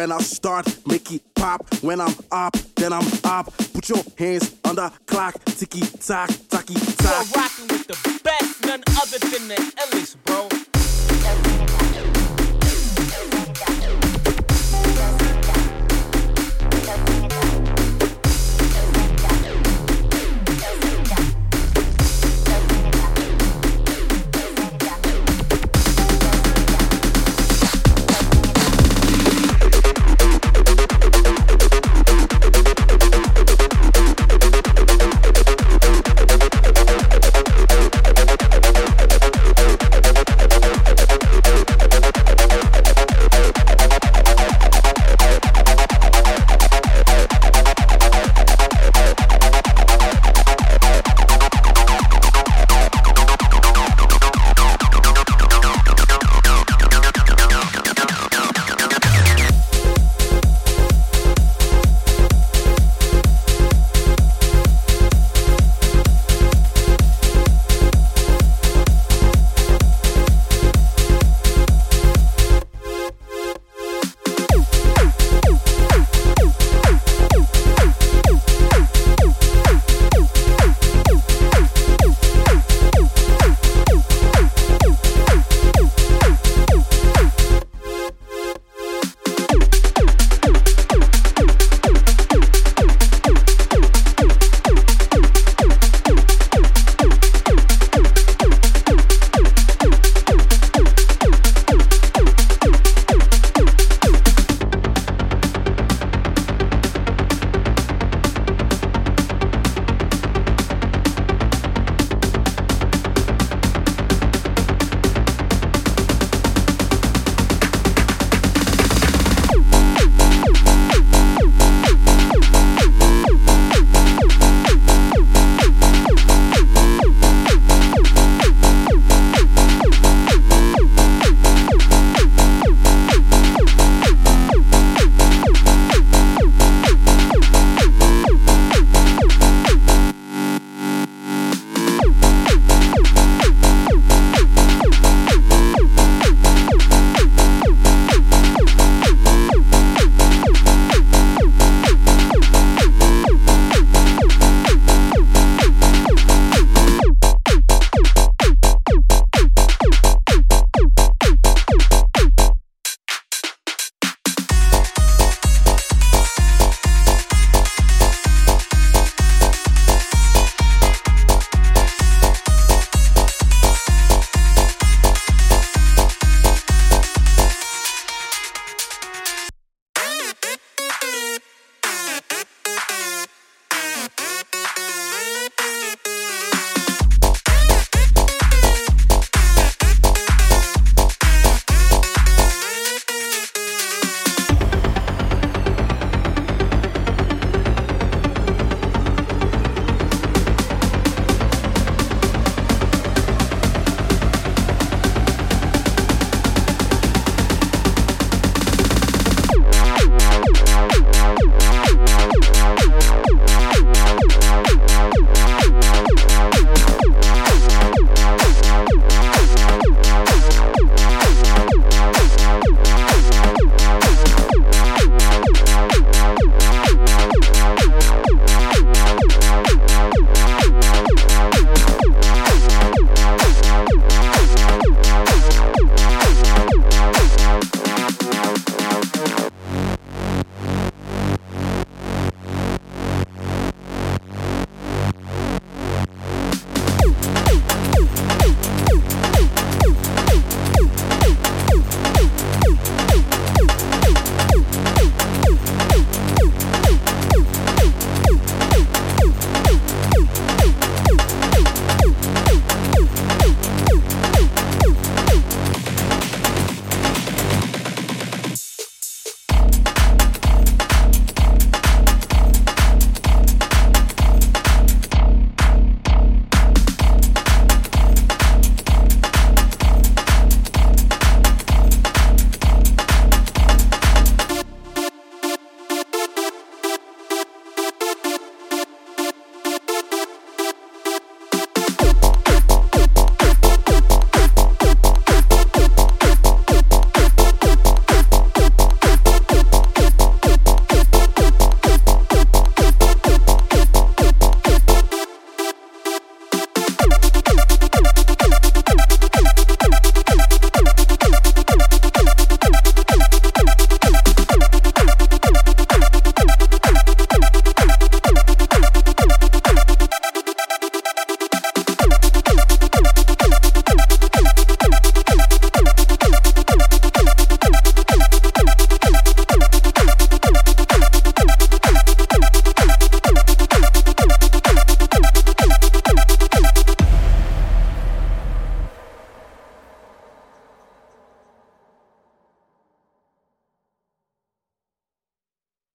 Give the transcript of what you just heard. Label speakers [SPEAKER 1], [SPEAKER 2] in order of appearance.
[SPEAKER 1] when I start, make it pop. When I'm up, then I'm up. Put your hands on the clock, ticky tock, tacky tock.
[SPEAKER 2] You're rocking with the best, none other than the illest.